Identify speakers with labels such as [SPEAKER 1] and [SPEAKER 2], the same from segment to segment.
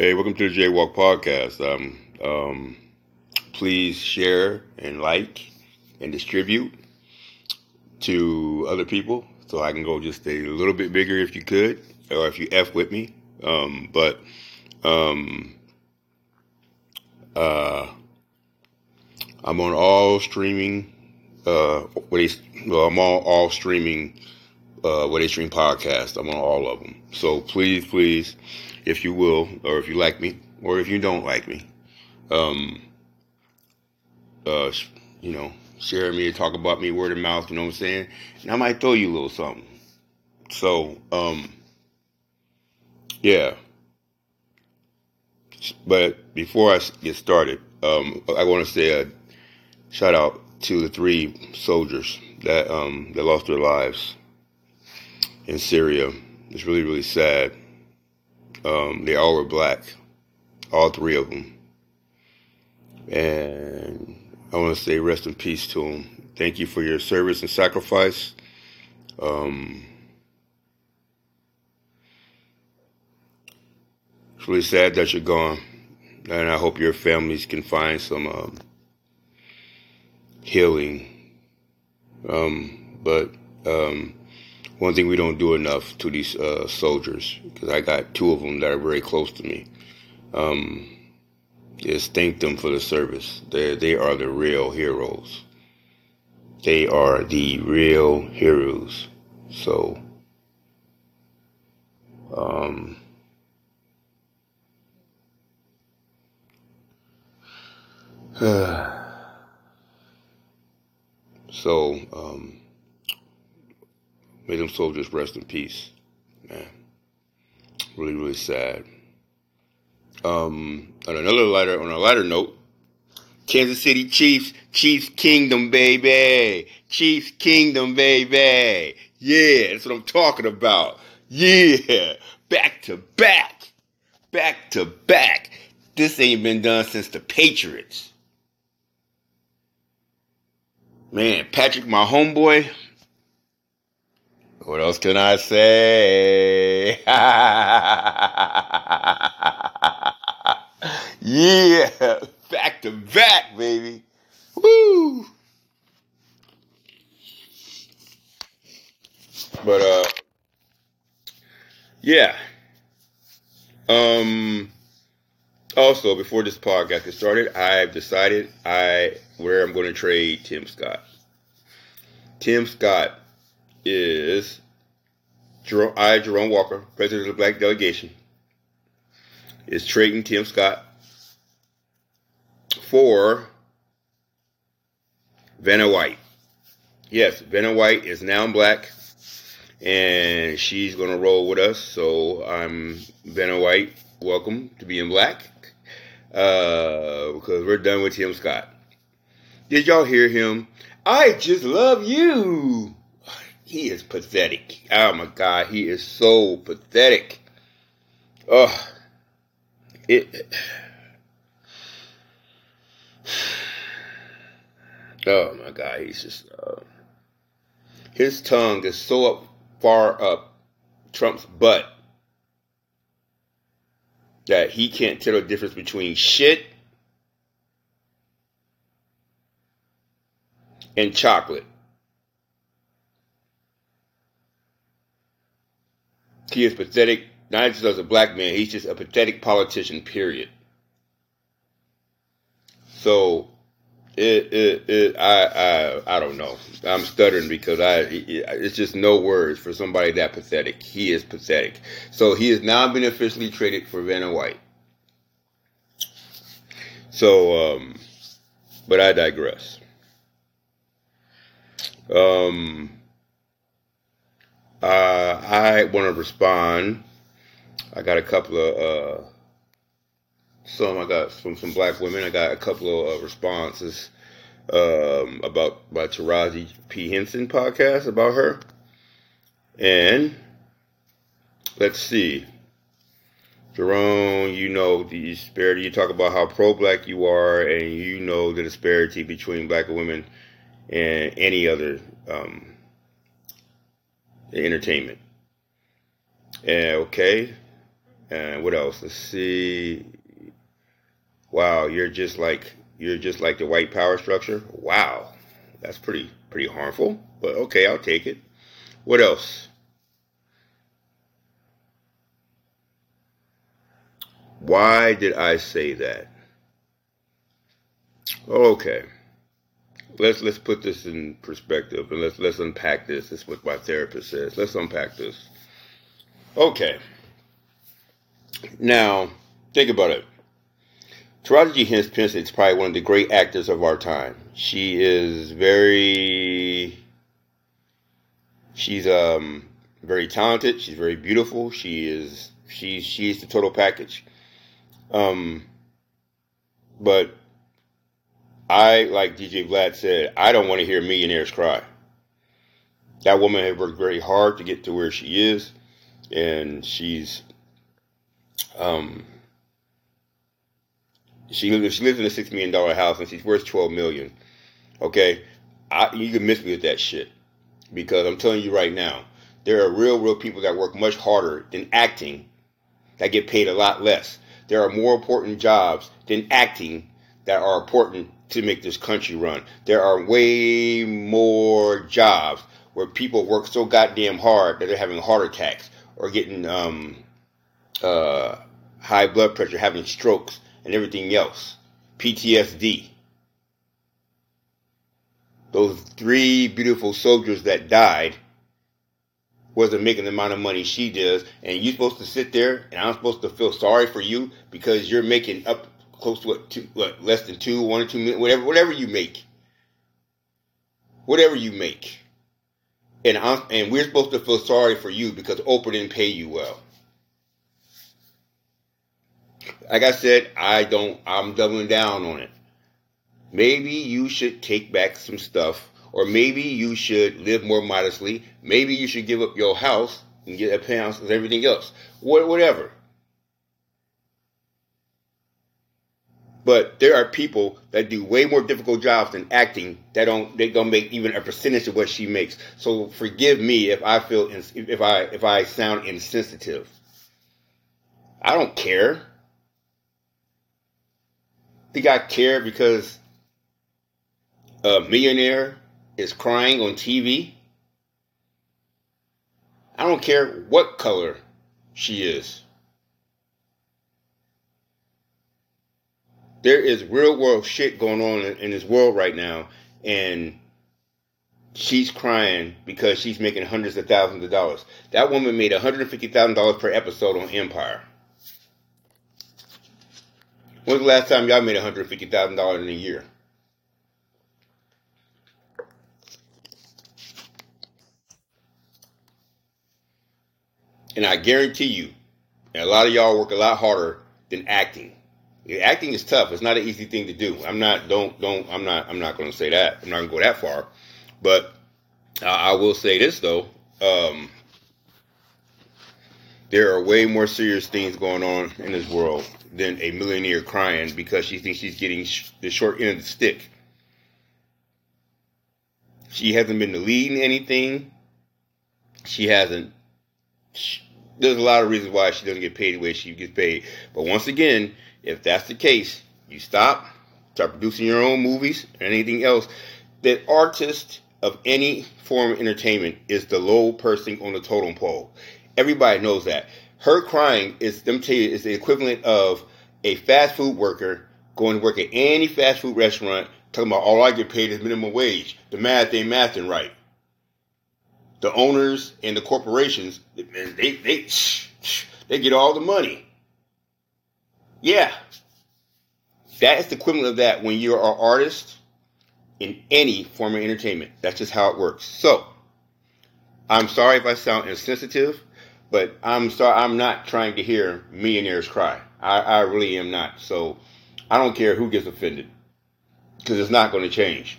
[SPEAKER 1] Hey, welcome to the Jaywalk Podcast. Um, um, please share and like and distribute to other people so I can go just a little bit bigger if you could, or if you F with me. Um, but um, uh, I'm on all streaming. Uh, what is, well, I'm on all streaming. Uh, what they stream podcast. I'm on all of them. So please, please, if you will, or if you like me, or if you don't like me, um, uh, you know, share me, and talk about me, word of mouth. You know what I'm saying? And I might throw you a little something. So, um, yeah. But before I get started, um, I want to say a shout out to the three soldiers that um, that lost their lives in Syria. It's really really sad. Um, they all were black, all three of them, and I want to say rest in peace to them. Thank you for your service and sacrifice. Um, it's really sad that you're gone, and I hope your families can find some um, healing. Um, but um, one thing we don't do enough to these uh, soldiers, because I got two of them that are very close to me, um, is thank them for the service. They they are the real heroes. They are the real heroes. So. Um, so, um, may them soldiers rest in peace, man. Really, really sad. Um, on another lighter, on a lighter note, Kansas City Chiefs, Chiefs Kingdom, baby, Chiefs Kingdom, baby. Yeah, that's what I'm talking about. Yeah, back to back, back to back. This ain't been done since the Patriots. Man, Patrick, my homeboy. What else can I say? yeah, back to back, baby. Woo! But uh yeah. Um also, before this podcast gets started, I've decided I where I'm going to trade Tim Scott. Tim Scott is Jarone, I, Jarone Walker, president of the Black Delegation, is trading Tim Scott for Vanna White. Yes, Vanna White is now in black, and she's going to roll with us. So I'm Vanna White. Welcome to being black uh, because we're done with Tim Scott. Did y'all hear him? I just love you. He is pathetic. Oh my God, he is so pathetic. Oh, it. Oh my God, he's just. Uh, his tongue is so up, far up Trump's butt that he can't tell the difference between shit and chocolate. He is pathetic, not just as a black man, he's just a pathetic politician, period. So, it, it, it, I, I, I don't know. I'm stuttering because I, it's just no words for somebody that pathetic. He is pathetic. So he has now been officially traded for Vanna White. So, um, but I digress. Um, uh, I want to respond. I got a couple of, uh, some I got from some black women. I got a couple of uh, responses um, about my Taraji P Henson podcast about her, and let's see, Jarone, you know the disparity. You talk about how pro-black you are, and you know the disparity between black women and any other um, entertainment. And okay, And what else? Let's see. Wow, you're just like you're just like the white power structure. Wow, that's pretty pretty harmful. But okay, I'll take it. What else? Why did I say that? Okay. Let's let's put this in perspective and let's let's unpack this. This is what my therapist says. Let's unpack this. Okay. Now, think about it. Taraji Henson is probably one of the great actors of our time. She is very she's um very talented, she's very beautiful, she is she's she's the total package. Um, but I, like DJ Vlad said, I don't want to hear millionaires cry. That woman has worked very hard to get to where she is, and she's um she lives she lives in a six million dollar house and she's worth twelve million. Okay, I, you can miss me with that shit because I'm telling you right now, there are real, real people that work much harder than acting that get paid a lot less there are more important jobs than acting that are important to make this country run. There are way more jobs where people work so goddamn hard that they're having heart attacks or getting um, uh, high blood pressure, having strokes, and everything else. PTSD. Those three beautiful soldiers that died wasn't making the amount of money she does, and you're supposed to sit there, and I'm supposed to feel sorry for you because you're making up close to what, two, what less than two, one or two million, whatever, whatever you make, whatever you make, and I'm, and we're supposed to feel sorry for you because Oprah didn't pay you well. Like I said, I don't. I'm doubling down on it. Maybe you should take back some stuff or maybe you should live more modestly. Maybe you should give up your house and get a penthouse and everything else. Whatever. But there are people that do way more difficult jobs than acting that don't they don't make even a percentage of what she makes. So forgive me if I feel if I if I sound insensitive. I don't care. Think I care because a millionaire is crying on TV. I don't care what color she is. There is real world shit going on in, in this world right now, and she's crying because she's making hundreds of thousands of dollars. That woman made $150,000 per episode on Empire. When's the last time y'all made $150,000 in a year? And I guarantee you, a lot of y'all work a lot harder than acting. Acting is tough. It's not an easy thing to do. I'm not. Don't. Don't. I'm not. I'm not going to say that. I'm not going to go that far. But uh, I will say this though. Um, there are way more serious things going on in this world than a millionaire crying because she thinks she's getting sh- the short end of the stick. She hasn't been the lead in anything. She hasn't there's a lot of reasons why she doesn't get paid the way she gets paid. But once again, if that's the case, you stop, start producing your own movies or anything else. The artist of any form of entertainment is the low person on the totem pole. Everybody knows that. Her crying is them tell you is the equivalent of a fast food worker going to work at any fast food restaurant talking about all I get paid is minimum wage. The math ain't mathing right the owners and the corporations, they they they get all the money. Yeah, that is the equivalent of that when you're an artist in any form of entertainment. That's just how it works. So, I'm sorry if I sound insensitive, but I'm sorry. I'm not trying to hear millionaires cry. I, I really am not. So, I don't care who gets offended because it's not going to change.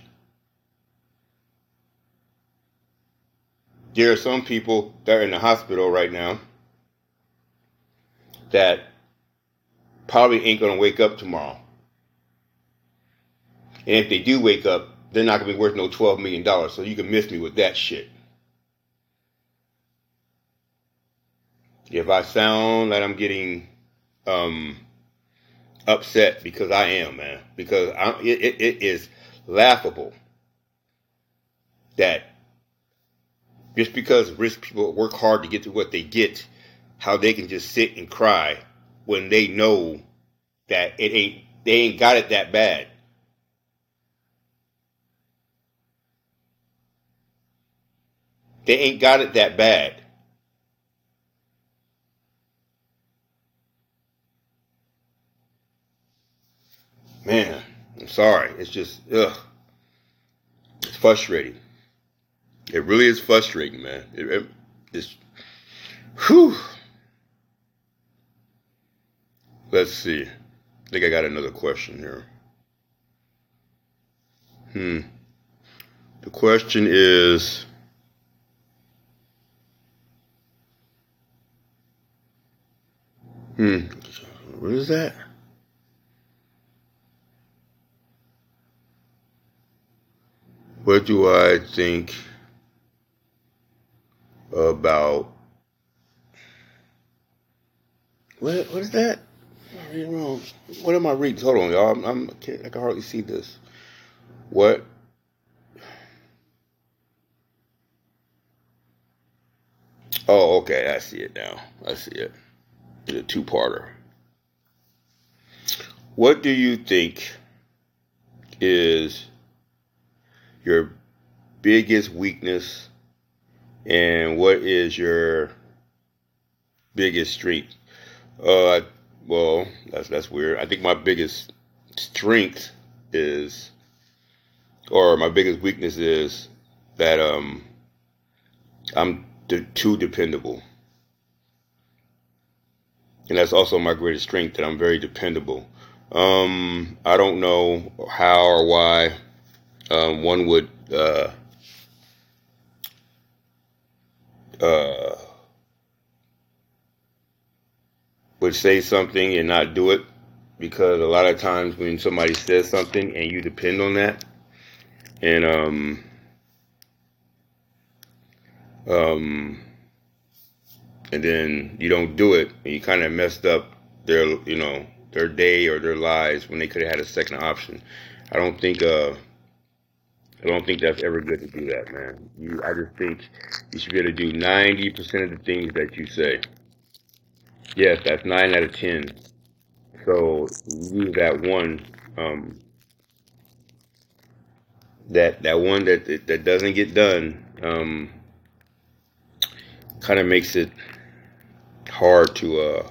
[SPEAKER 1] there are some people that are in the hospital right now that probably ain't going to wake up tomorrow. And if they do wake up, they're not going to be worth no $12 million. So you can miss me with that shit. If I sound like I'm getting um, upset because I am, man. Because I, it, it, it is laughable that just because rich people work hard to get to what they get, how they can just sit and cry when they know that it ain't they ain't got it that bad. They ain't got it that bad. Man, I'm sorry. It's just ugh. It's frustrating. It really is frustrating, man. It, it, it's whew. Let's see. I think I got another question here. Hmm. The question is Hmm. What is that? What do I think about what? What is that? What am I reading? Hold on, y'all. I'm, I'm I can hardly see this. What? Oh, okay. I see it now. I see it. It's a two-parter. What do you think is your biggest weakness and what is your biggest strength? Uh, well, that's that's weird. I think my biggest strength is, or my biggest weakness is that um, I'm de- too dependable, and that's also my greatest strength that I'm very dependable. Um, I don't know how or why um, one would uh, uh, would say something and not do it because a lot of times when somebody says something and you depend on that and um um and then you don't do it and you kind of messed up their you know their day or their lives when they could have had a second option i don't think uh I don't think that's ever good to do that, man. You, I just think you should be able to do 90% of the things that you say. Yes, that's 9 out of 10. So use that one, um, that, that one that, that, that doesn't get done, um, kind of makes it hard to, uh,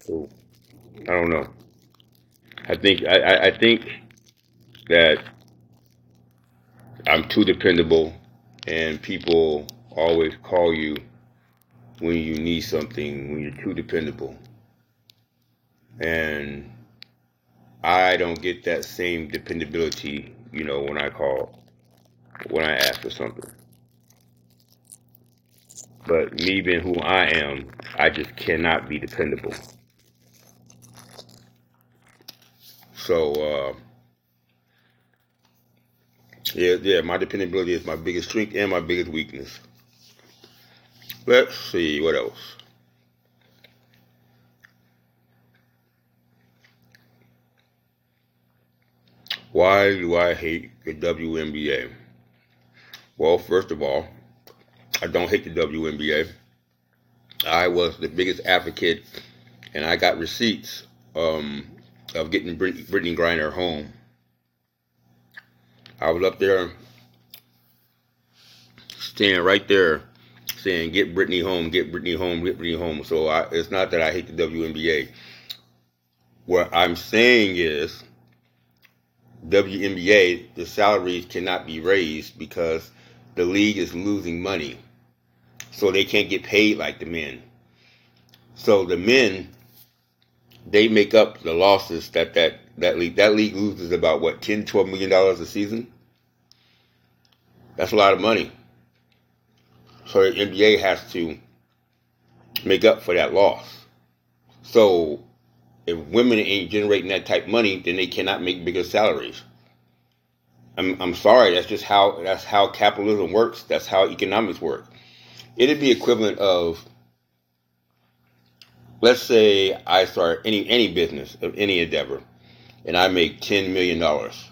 [SPEAKER 1] so I don't know. I think I, I, I think that I'm too dependable, and people always call you when you need something when you're too dependable, and I don't get that same dependability, you know, when I call when I ask for something. But me being who I am, I just cannot be dependable. So. Uh, Yeah, yeah, my dependability is my biggest strength and my biggest weakness. Let's see, what else? Why do I hate the WNBA? Well, first of all, I don't hate the WNBA. I was the biggest advocate, and I got receipts um, of getting Brittney Griner home I was up there standing right there saying, get Brittney home, get Brittney home, get Brittney home. So I, it's not that I hate the WNBA. What I'm saying is, WNBA, the salaries cannot be raised because the league is losing money. So they can't get paid like the men. So the men, they make up the losses that that, that league, that league loses about what, 10, 12 million dollars a season? That's a lot of money. So the NBA has to make up for that loss. So if women ain't generating that type of money, then they cannot make bigger salaries. I'm, I'm sorry. That's just how that's how capitalism works. That's how economics work. It'd be equivalent of, let's say, I start any any business of any endeavor, and I make ten million dollars.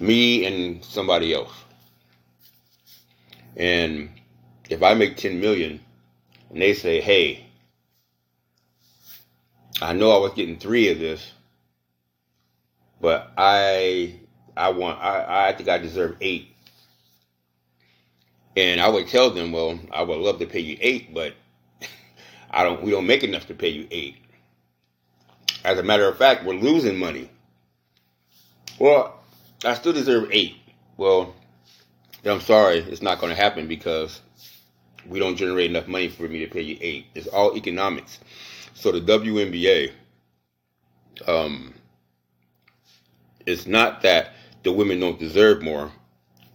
[SPEAKER 1] Me and somebody else, and if I make ten million, and they say, "Hey, I know I was getting three of this." but I I want I, I think I deserve eight. And I would tell them, well, I would love to pay you eight, but I don't we don't make enough to pay you eight. As a matter of fact, we're losing money. Well, I still deserve eight. Well, I'm sorry, it's not going to happen because we don't generate enough money for me to pay you eight. It's all economics. So the WNBA, um, it's not that the women don't deserve more,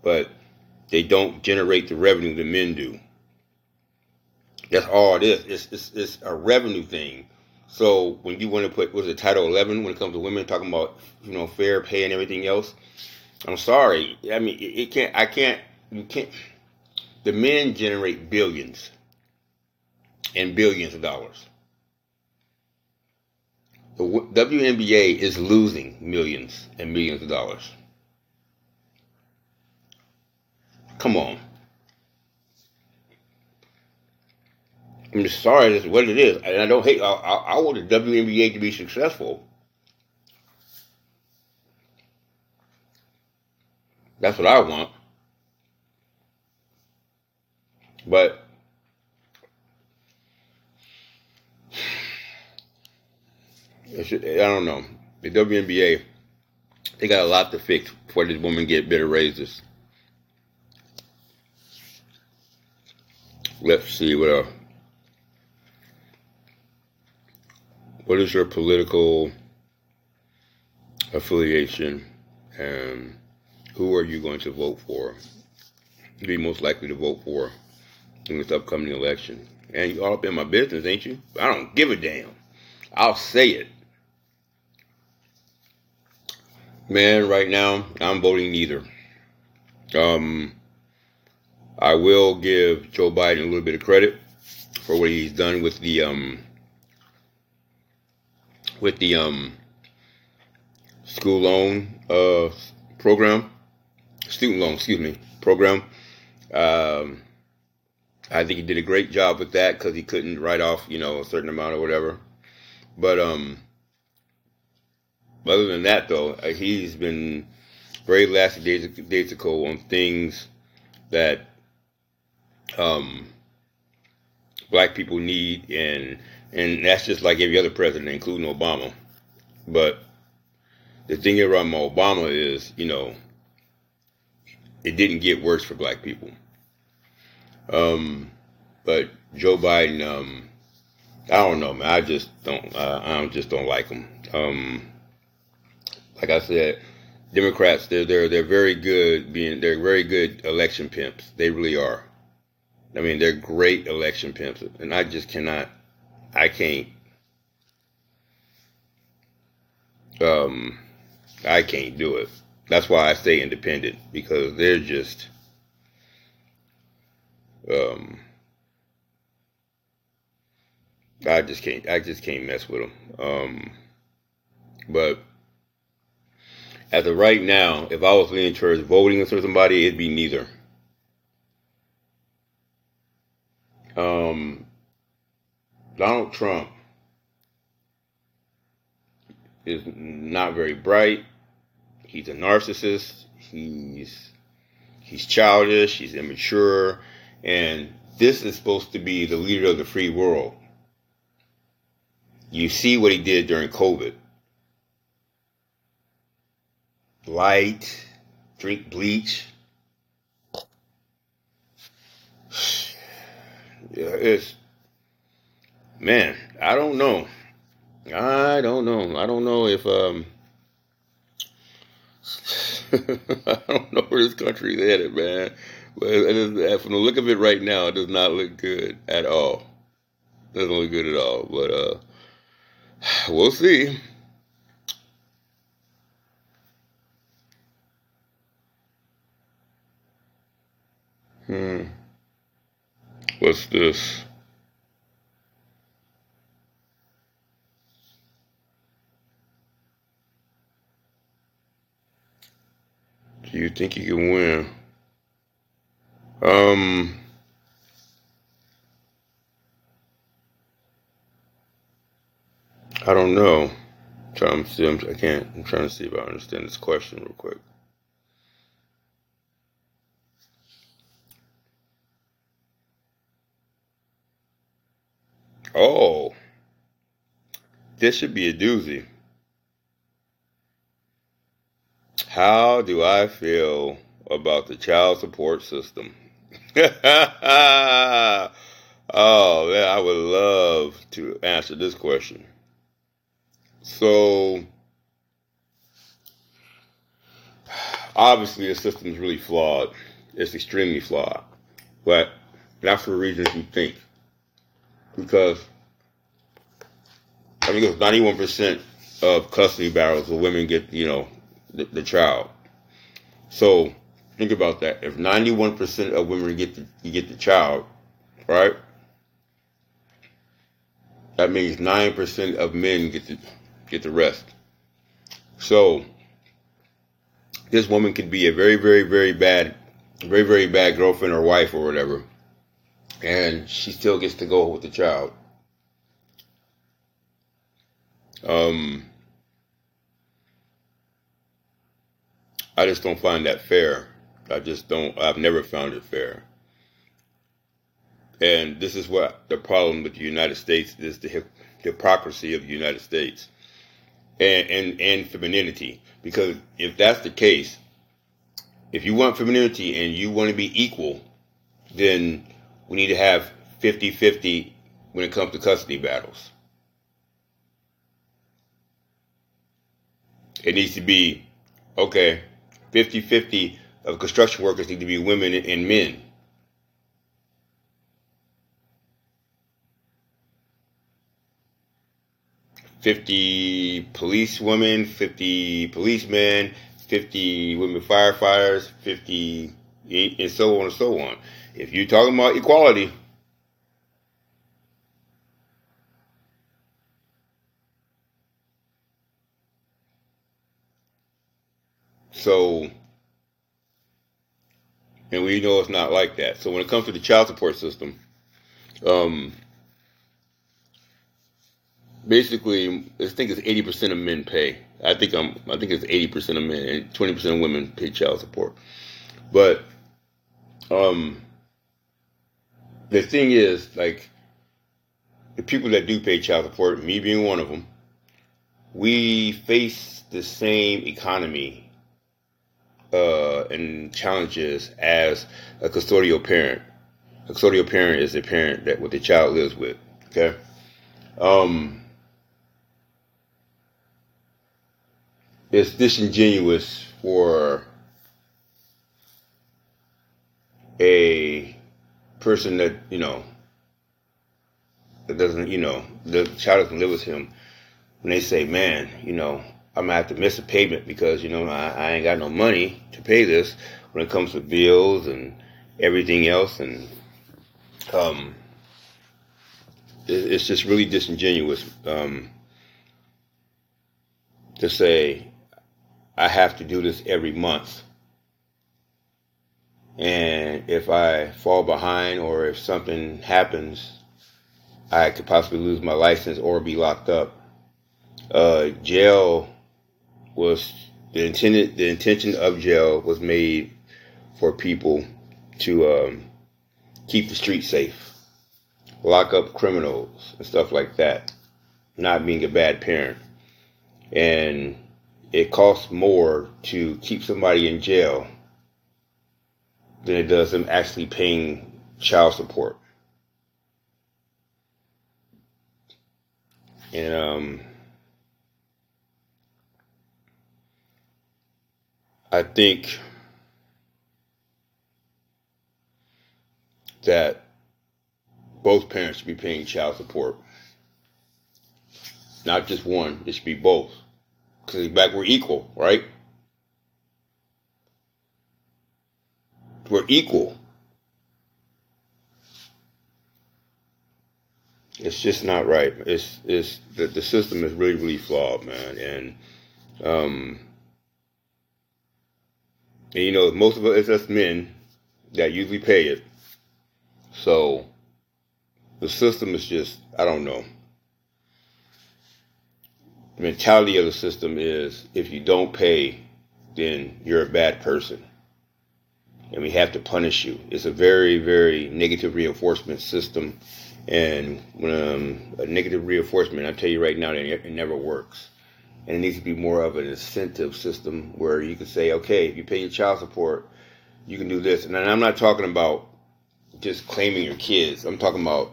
[SPEAKER 1] but they don't generate the revenue the men do. That's all it is. It's, it's, it's a revenue thing. So when you want to put was it Title 11 when it comes to women talking about you know fair pay and everything else, I'm sorry. I mean it, it can't. I can't. You can't. The men generate billions and billions of dollars. The WNBA is losing millions and millions of dollars. Come on. I'm sorry, that's what it is. And I don't hate, I, I, I want the WNBA to be successful. That's what I want. But I don't know. The WNBA, they got a lot to fix before these women get better raises. Let's see what else. What is your political affiliation and who are you going to vote for? Be most likely to vote for in this upcoming election. And you all up in my business, ain't you? I don't give a damn. I'll say it. Man, right now, I'm voting neither. Um, I will give Joe Biden a little bit of credit for what he's done with the um, with the um, school loan uh, program, student loan, excuse me, program. Um, I think he did a great job with that because he couldn't write off, you know, a certain amount or whatever. But um, other than that, though, uh, he's been very lackadaisical on things that um, black people need, and and that's just like every other president, including Obama. But the thing around Obama is, you know, it didn't get worse for black people. Um, but Joe Biden, um, I don't know, man. I just don't. Uh, I just don't like him. Um, like I said, Democrats they're they're they're very good being they're very good election pimps. They really are. I mean, they're great election pimps, and I just cannot, I can't, um, I can't do it. That's why I stay independent because they're just, um, I just can't, I just can't mess with them. Um, but as of right now, if I was leaning towards voting for somebody, it'd be neither. Um, Donald Trump is not very bright. He's a narcissist. He's he's childish. He's immature, and this is supposed to be the leader of the free world. You see what he did during COVID. light, drink bleach. It's man, I don't know. I don't know. I don't know if um I don't know where this country's headed, man. But uh, from the look of it right now, it does not look good at all. It doesn't look good at all. But uh, we'll see. Hmm. What's this? Think you can win? Um. I don't know. I'm trying to see. I'm, I can't. I'm trying to see if I understand this question real quick. Oh, this should be a doozy. How do I feel about the child support system? oh, man, I would love to answer this question. So, obviously, the system is really flawed. It's extremely flawed. But that's for the reasons you think because I think it's 91% of custody battles where women get, you know, the, the child. So think about that. If 91% of women get the, get the child, right? That means 9% of men get the, get the rest. So this woman could be a very, very, very bad, very, very bad girlfriend or wife or whatever and she still gets to go with the child. Um, I just don't find that fair. I just don't. I've never found it fair. And this is what the problem with the United States is: the hypocrisy of the United States and and and femininity. Because if that's the case, if you want femininity and you want to be equal, then we need to have 50 50 when it comes to custody battles. It needs to be, okay, 50 50 of construction workers need to be women and men. Fifty police women, fifty policemen, fifty women firefighters, fifty and so on and so on. If you're talking about equality, so and we know it's not like that. So when it comes to the child support system, um, basically, I think it's eighty percent of men pay. I think I'm. I think it's eighty percent of men and twenty percent of women pay child support. But um, the thing is, like, the people that do pay child support, me being one of them, we face the same economy uh, and challenges as a custodial parent. A custodial parent is a parent that what the child lives with. Okay. Um, it's disingenuous for a person that you know that doesn't you know the child doesn't live with him when they say man you know i'm gonna have to miss a payment because you know I, I ain't got no money to pay this when it comes to bills and everything else and um it, it's just really disingenuous um to say i have to do this every month and if I fall behind or if something happens, I could possibly lose my license or be locked up. Uh, jail was the intended the intention of jail was made for people to um, keep the street safe, lock up criminals and stuff like that. Not being a bad parent, and it costs more to keep somebody in jail than it does them actually paying child support. And um, I think that both parents should be paying child support. Not just one, it should be both. Because back we're equal, right? We're equal. It's just not right. It's it's the, the system is really really flawed, man. And um, and you know most of us it's us men that usually pay it. So the system is just I don't know. The mentality of the system is if you don't pay, then you're a bad person. And we have to punish you. It's a very, very negative reinforcement system and um, a negative reinforcement, I tell you right now, it never works. And it needs to be more of an incentive system where you can say, okay, if you pay your child support, you can do this. And I'm not talking about just claiming your kids. I'm talking about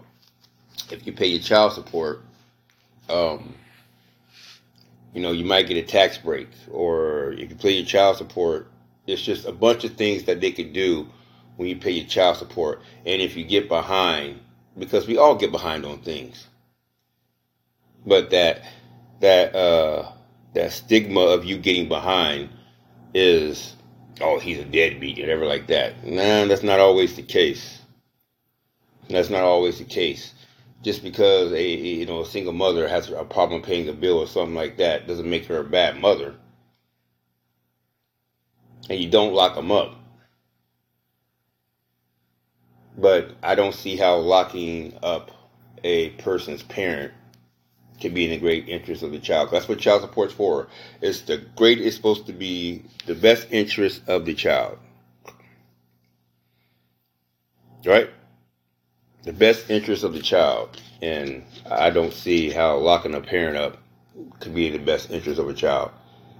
[SPEAKER 1] if you pay your child support, um, you know, you might get a tax break, or if you pay your child support, it's just a bunch of things that they could do when you pay your child support. And if you get behind, because we all get behind on things. But that that uh, that stigma of you getting behind is oh he's a deadbeat or whatever like that. Nah, that's not always the case. That's not always the case. Just because a you know a single mother has a problem paying a bill or something like that doesn't make her a bad mother. And you don't lock them up. But I don't see how locking up a person's parent can be in the great interest of the child. That's what child support's for. It's the great. It's supposed to be the best interest of the child, right? The best interest of the child, and I don't see how locking a parent up could be in the best interest of a child,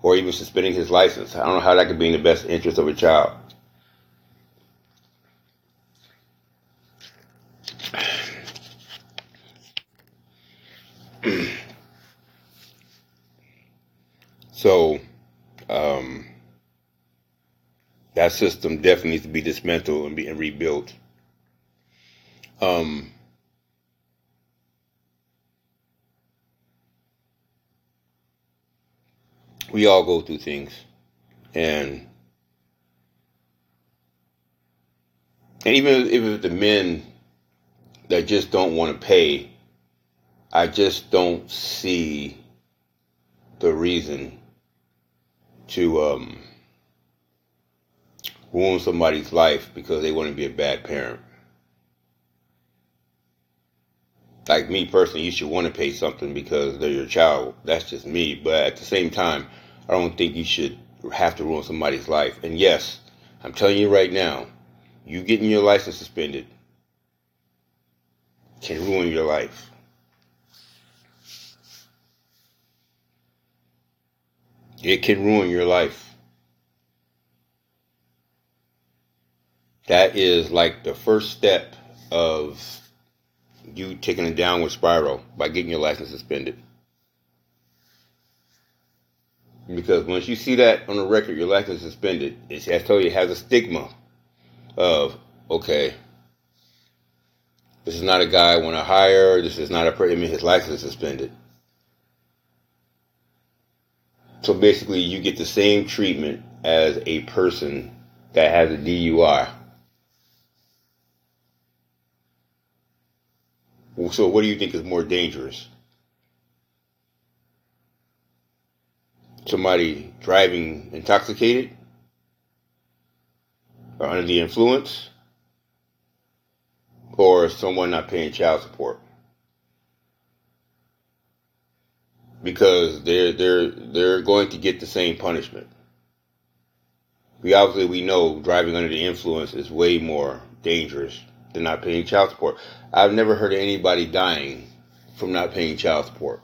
[SPEAKER 1] or even suspending his license. I don't know how that could be in the best interest of a child. So, um, that system definitely needs to be dismantled and be and rebuilt. Um, we all go through things, and and even if the men that just don't want to pay I just don't see the reason to um, ruin somebody's life because they want to be a bad parent. Like me personally, you should want to pay something because they're your child. That's just me. But at the same time, I don't think you should have to ruin somebody's life. And yes, I'm telling you right now, you getting your license suspended can ruin your life. It can ruin your life. That is like the first step of you taking a downward spiral by getting your license suspended. Because once you see that on the record, your license is suspended, it, I told you, it has a stigma of, okay, this is not a guy I want to hire, this is not a person. I mean, his license is suspended. So basically, you get the same treatment as a person that has a DUI. So, what do you think is more dangerous? Somebody driving intoxicated or under the influence, or someone not paying child support? Because they're they're they're going to get the same punishment. We obviously we know driving under the influence is way more dangerous than not paying child support. I've never heard of anybody dying from not paying child support.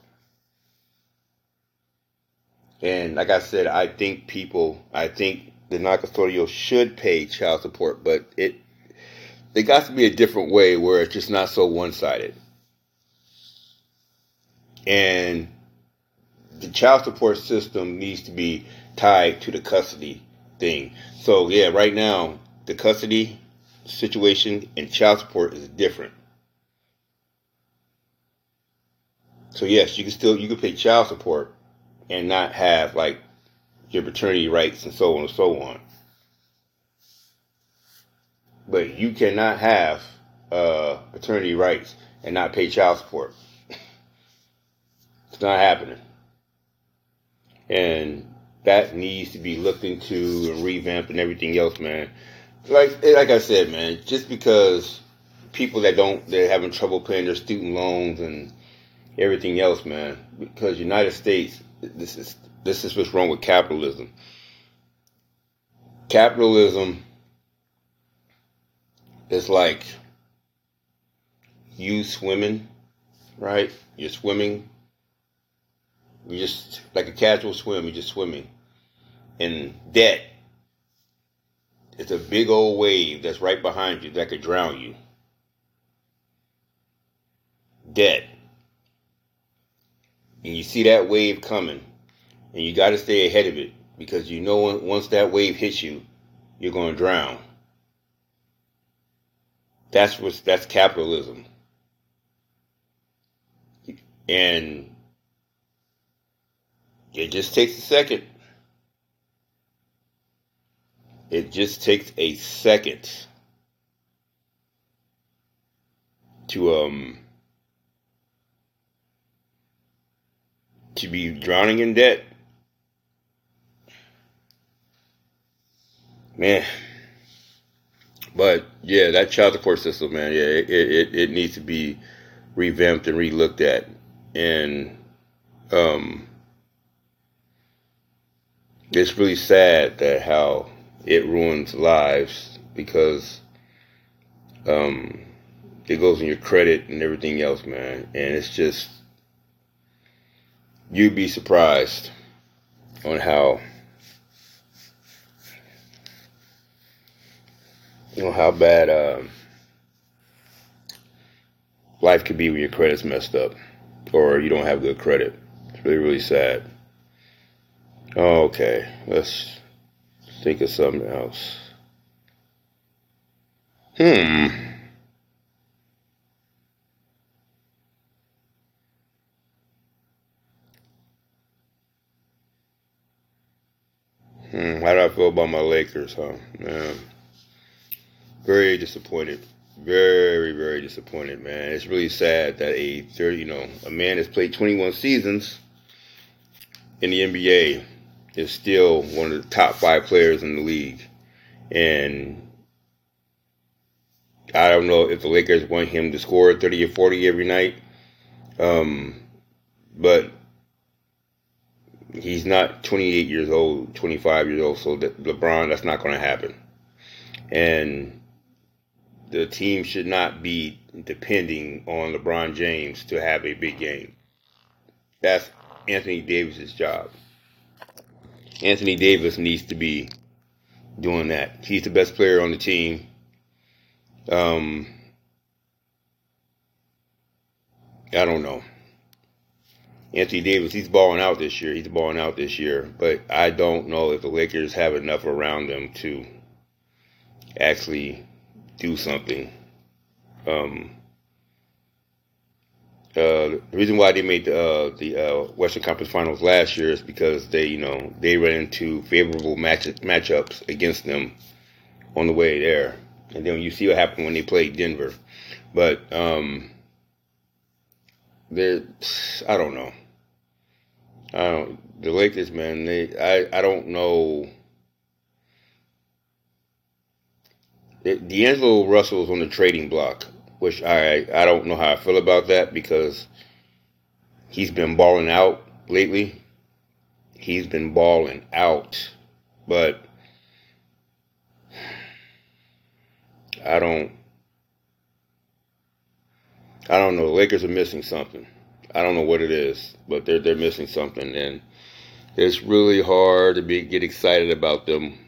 [SPEAKER 1] And like I said, I think people, I think the non-custodial should pay child support, but it there got to be a different way where it's just not so one-sided. And the child support system needs to be tied to the custody thing. So yeah, right now the custody situation and child support is different. So yes, you can still you can pay child support and not have like your paternity rights and so on and so on. But you cannot have uh, paternity rights and not pay child support. It's not happening. And that needs to be looked into and revamped and everything else, man. Like eh, like I said, man, just because people that don't they're having trouble paying their student loans and everything else, man, because United States this is this is what's wrong with capitalism. Capitalism is like you swimming, right? You're swimming. You just like a casual swim. You're just swimming, and debt. It's a big old wave that's right behind you that could drown you. Debt. And you see that wave coming, and you got to stay ahead of it because you know once that wave hits you, you're going to drown. That's what that's capitalism. And it just takes a second. It just takes a second to um to be drowning in debt. Man. But yeah, that child support system, man, yeah, it, it, it needs to be revamped and relooked at. And um it's really sad that how it ruins lives because um, it goes in your credit and everything else, man. And it's just you'd be surprised on how you know how bad um, life could be when your credit's messed up or you don't have good credit. It's really really sad. Okay, let's think of something else. Hmm. Hmm. How do I feel about my Lakers, huh? Man. Very disappointed. Very, very disappointed, man. It's really sad that a 30, you know, a man has played 21 seasons in the NBA is still one of the top five players in the league. And I don't know if the Lakers want him to score 30 or 40 every night. Um, but he's not 28 years old, 25 years old. So that LeBron, that's not going to happen. And the team should not be depending on LeBron James to have a big game. That's Anthony Davis's job. Anthony Davis needs to be doing that. He's the best player on the team. Um, I don't know. Anthony Davis, he's balling out this year. He's balling out this year, but I don't know if the Lakers have enough around them to actually do something. Um, the reason why they made the, uh, the uh, Western Conference Finals last year is because they, you know, they ran into favorable match matchups against them on the way there, and then you see what happened when they played Denver. But um, they, I don't know. I don't, the Lakers, man, they, I, I don't know. D'Angelo Russell's on the trading block which I I don't know how I feel about that because he's been balling out lately. He's been balling out, but I don't I don't know. The Lakers are missing something. I don't know what it is, but they're they're missing something, and it's really hard to be get excited about them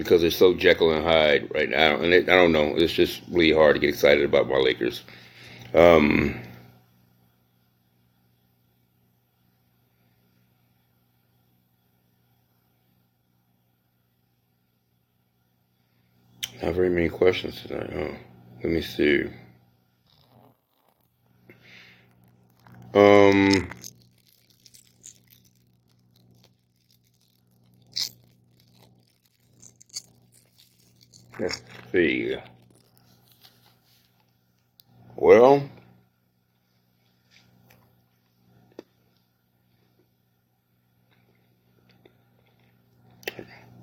[SPEAKER 1] because they're so Jekyll and Hyde right now. And it, I don't know. It's just really hard to get excited about my Lakers. Um, not very many questions tonight, huh? Let me see. Um, Let's see. Well,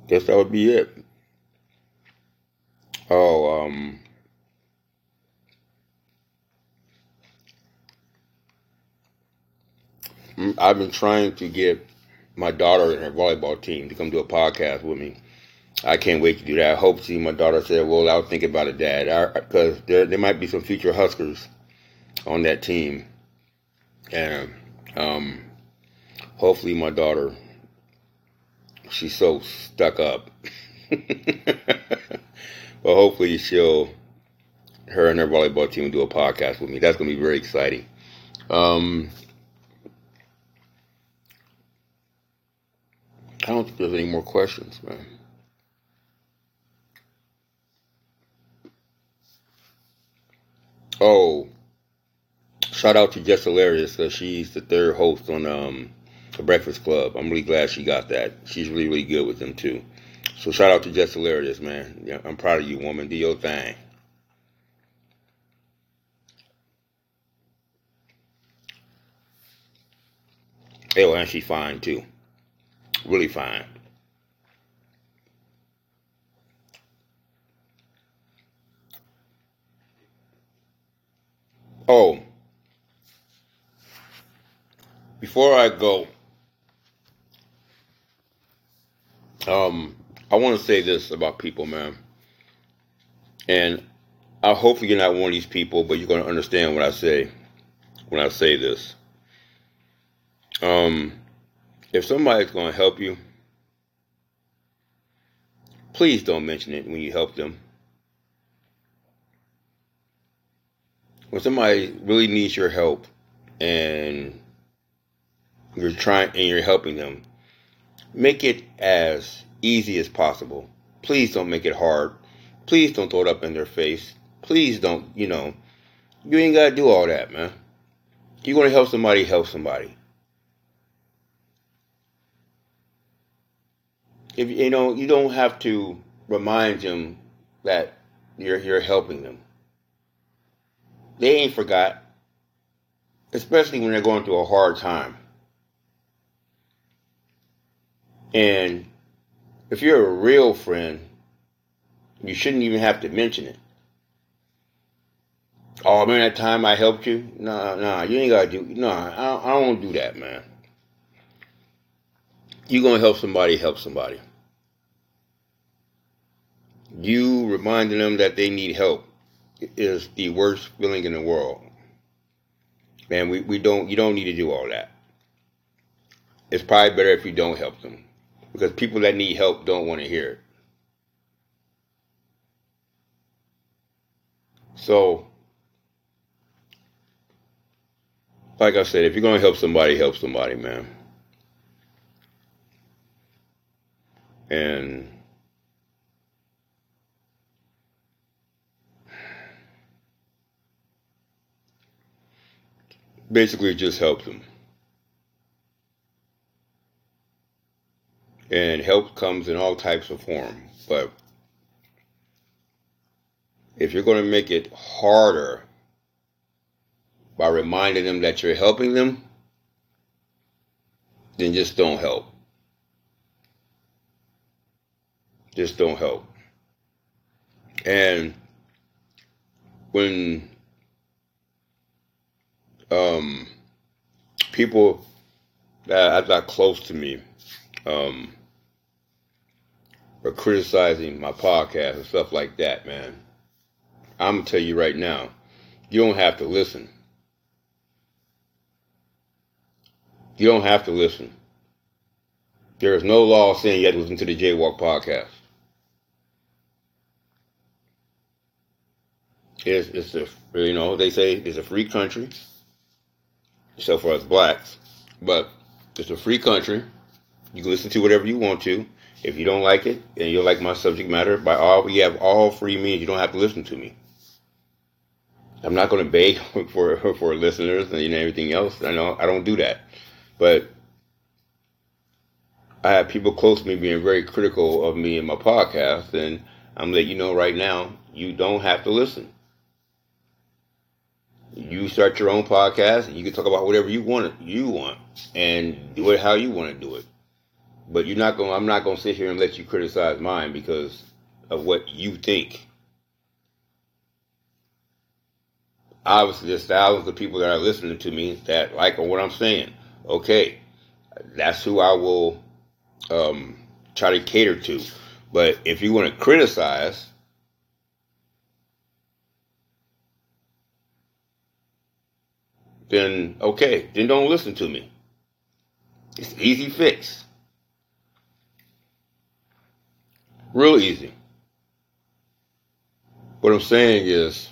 [SPEAKER 1] guess that would be it. Oh, um, I've been trying to get my daughter and her volleyball team to come do a podcast with me. I can't wait to do that. I hope see my daughter said, "Well, I'll think about it, Dad," because there there might be some future Huskers on that team, and um, hopefully my daughter she's so stuck up. but hopefully she'll her and her volleyball team will do a podcast with me. That's gonna be very exciting. Um, I don't think there's any more questions, man. Oh, shout out to Jess Hilarious because she's the third host on um, the Breakfast Club. I'm really glad she got that. She's really, really good with them too. So shout out to Jess Hilarious, man. Yeah, I'm proud of you, woman. Do your thing. Oh, and she's fine too. Really fine. Oh, before I go, um, I want to say this about people, man. And I hope you're not one of these people, but you're going to understand what I say when I say this. Um, if somebody's going to help you, please don't mention it when you help them. When somebody really needs your help and you're trying and you're helping them, make it as easy as possible. Please don't make it hard. Please don't throw it up in their face. Please don't, you know, you ain't got to do all that, man. You want to help somebody, help somebody. If you know, you don't have to remind them that you're you're helping them. They ain't forgot, especially when they're going through a hard time. And if you're a real friend, you shouldn't even have to mention it. Oh man, that time I helped you? Nah, nah, you ain't gotta do. Nah, I don't, I don't do that, man. You gonna help somebody? Help somebody. You reminding them that they need help is the worst feeling in the world. Man, we, we don't you don't need to do all that. It's probably better if you don't help them because people that need help don't want to hear it. So, like I said, if you're to help somebody, help somebody, man. And basically, just helps them. and help comes in all types of form. But if you're going to make it harder by reminding them that you're helping them, then just don't help. Just don't help. And when um, people that are not close to me um, for criticizing my podcast and stuff like that, man. I'm gonna tell you right now, you don't have to listen. You don't have to listen. There is no law saying you have to listen to the Jaywalk podcast. It's, it's a, you know, they say it's a free country, so far as blacks, but it's a free country. You can listen to whatever you want to. If you don't like it and you like my subject matter, by all we have all free means. You don't have to listen to me. I'm not going to beg for for listeners and you everything else. I know I don't do that, but I have people close to me being very critical of me and my podcast, and I'm letting you know right now you don't have to listen. You start your own podcast and you can talk about whatever you want you want and do it how you want to do it. But you're not going. I'm not going to sit here and let you criticize mine because of what you think. Obviously, there's thousands of people that are listening to me that like what I'm saying. Okay, that's who I will um, try to cater to. But if you want to criticize, then okay, then don't listen to me. It's easy fix. Real easy. What I'm saying is,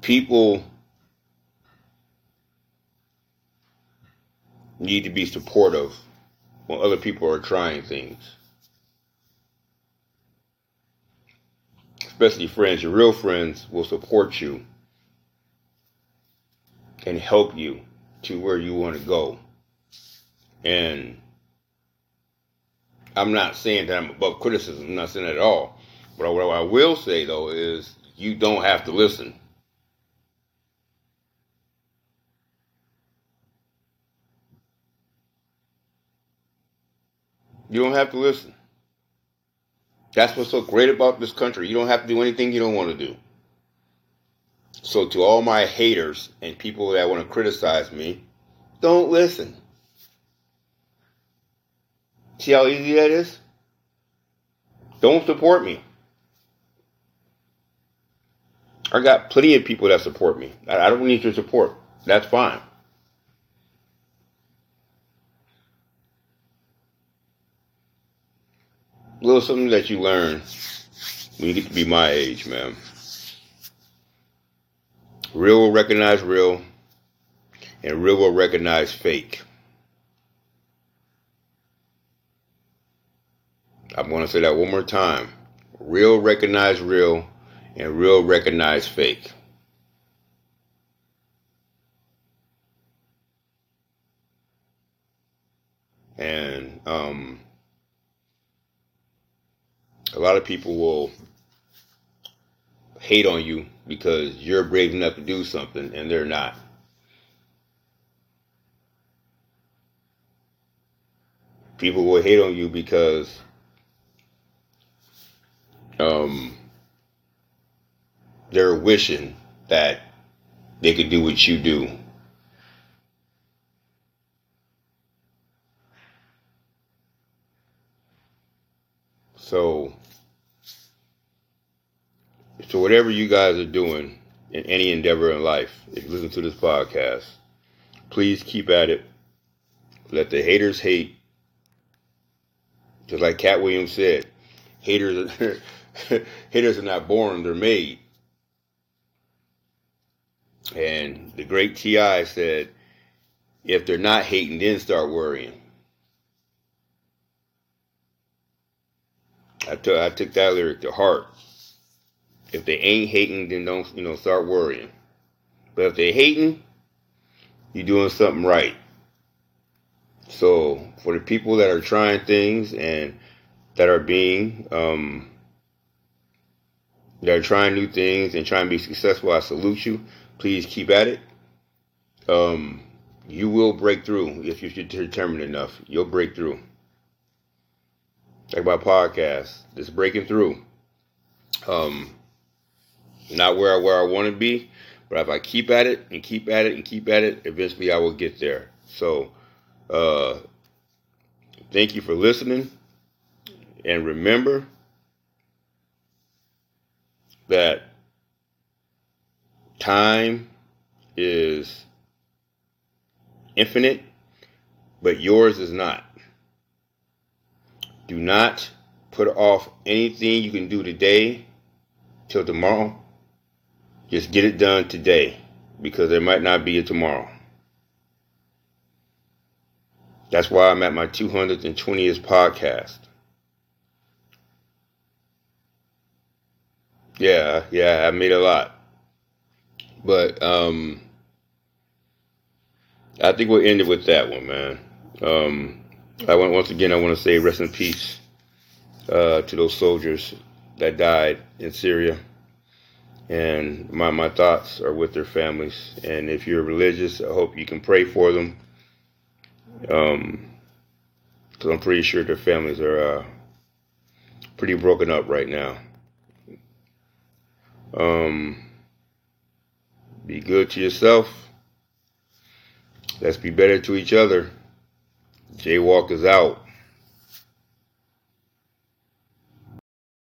[SPEAKER 1] people need to be supportive when other people are trying things. Especially friends, your real friends will support you and help you to where you want to go. And I'm not saying that I'm above criticism, I'm not saying that at all. But what I will say though is you don't have to listen. You don't have to listen. That's what's so great about this country. You don't have to do anything you don't want to do. So, to all my haters and people that want to criticize me, don't listen. See how easy that is? Don't support me. I got plenty of people that support me. I don't need your support. That's fine. Little something that you learn when you get to be my age, man. Real will recognize real, and real will recognize fake. I'm going to say that one more time. Real recognize real, and real recognize fake. And um, a lot of people will hate on you because you're brave enough to do something and they're not. People will hate on you because um, they're wishing that they could do what you do. So so whatever you guys are doing in any endeavor in life, if you listen to this podcast, please keep at it. Let the haters hate. Just like Katt Williams said, haters are, haters are not born, they're made. And the great T.I. said, if they're not hating, then start worrying. I took I took that lyric to heart. If they ain't hating, then don't, you know, start worrying. But if they hating, you're doing something right. So for the people that are trying things and that are being, um, that are trying new things and trying to be successful, I salute you. Please keep at it. Um, you will break through if you're determined enough. You'll break through. Like my podcast, just breaking through. Um, not where I, where I want to be, but if I keep at it and keep at it and keep at it, eventually I will get there. So, uh, thank you for listening. And remember that time is infinite, but yours is not. Do not put off anything you can do today till tomorrow just get it done today because there might not be a tomorrow. That's why I'm at my 220th podcast. Yeah, yeah, I made a lot. But um I think we'll end it with that one, man. Um I want once again I want to say rest in peace uh, to those soldiers that died in Syria. And my, my thoughts are with their families. And if you're religious, I hope you can pray for them. Um, because I'm pretty sure their families are uh, pretty broken up right now. Um, be good to yourself. Let's be better to each other. Jaywalk is out.